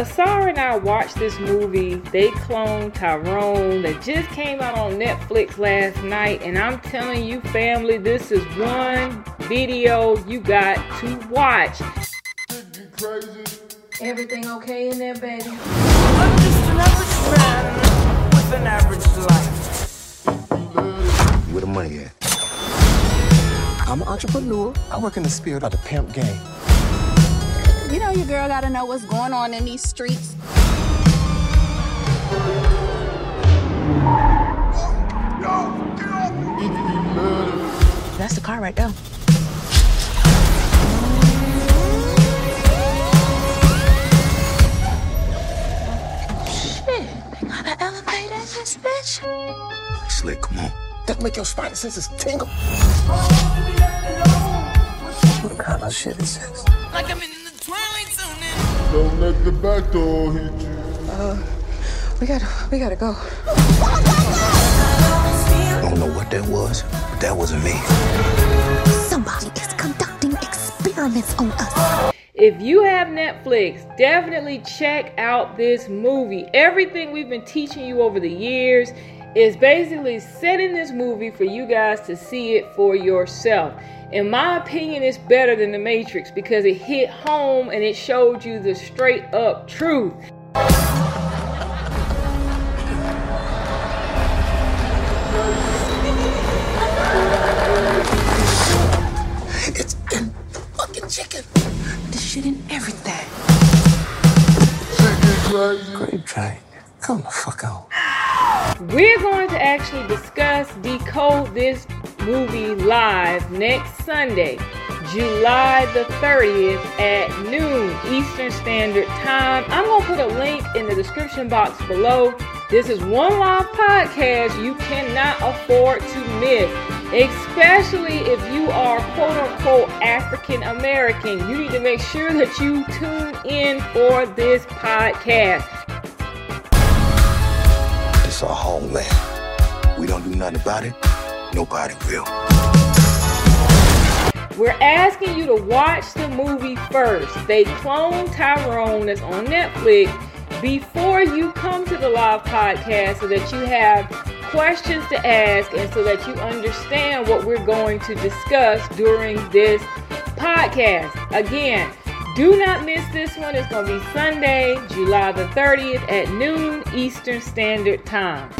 Asara and I watched this movie, They Clone Tyrone, that just came out on Netflix last night. And I'm telling you, family, this is one video you got to watch. Everything okay in there, baby? I'm just an average man with an average life. Where the money at? I'm an entrepreneur. I work in the spirit of the pimp game. You know your girl gotta know what's going on in these streets. That's the car right there. Shit, they got an elevator in this bitch. Slick, come on. That make your spider senses tingle. What kind of shit is this? Like I'm in Don't let the back door hit you. Uh, we gotta, we gotta go. I don't know what that was, but that wasn't me. Somebody is conducting experiments on us. If you have Netflix, definitely check out this movie. Everything we've been teaching you over the years is basically setting this movie for you guys to see it for yourself. In my opinion, it's better than The Matrix because it hit home and it showed you the straight up truth. It's in the fucking chicken. This shit in everything. Grape train. Come the fuck on. We're going to actually discuss Decode this movie live next Sunday, July the 30th at noon Eastern Standard Time. I'm going to put a link in the description box below. This is one live podcast you cannot afford to miss, especially if you are quote unquote African American. You need to make sure that you tune in for this podcast. It's our homeland. We don't do nothing about it. Nobody will. We're asking you to watch the movie first. They clone Tyrone that's on Netflix before you come to the live podcast so that you have questions to ask and so that you understand what we're going to discuss during this podcast. Again, do not miss this one. It's going to be Sunday, July the 30th at noon Eastern Standard Time.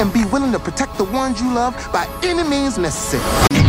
And be willing to protect the ones you love by any means necessary.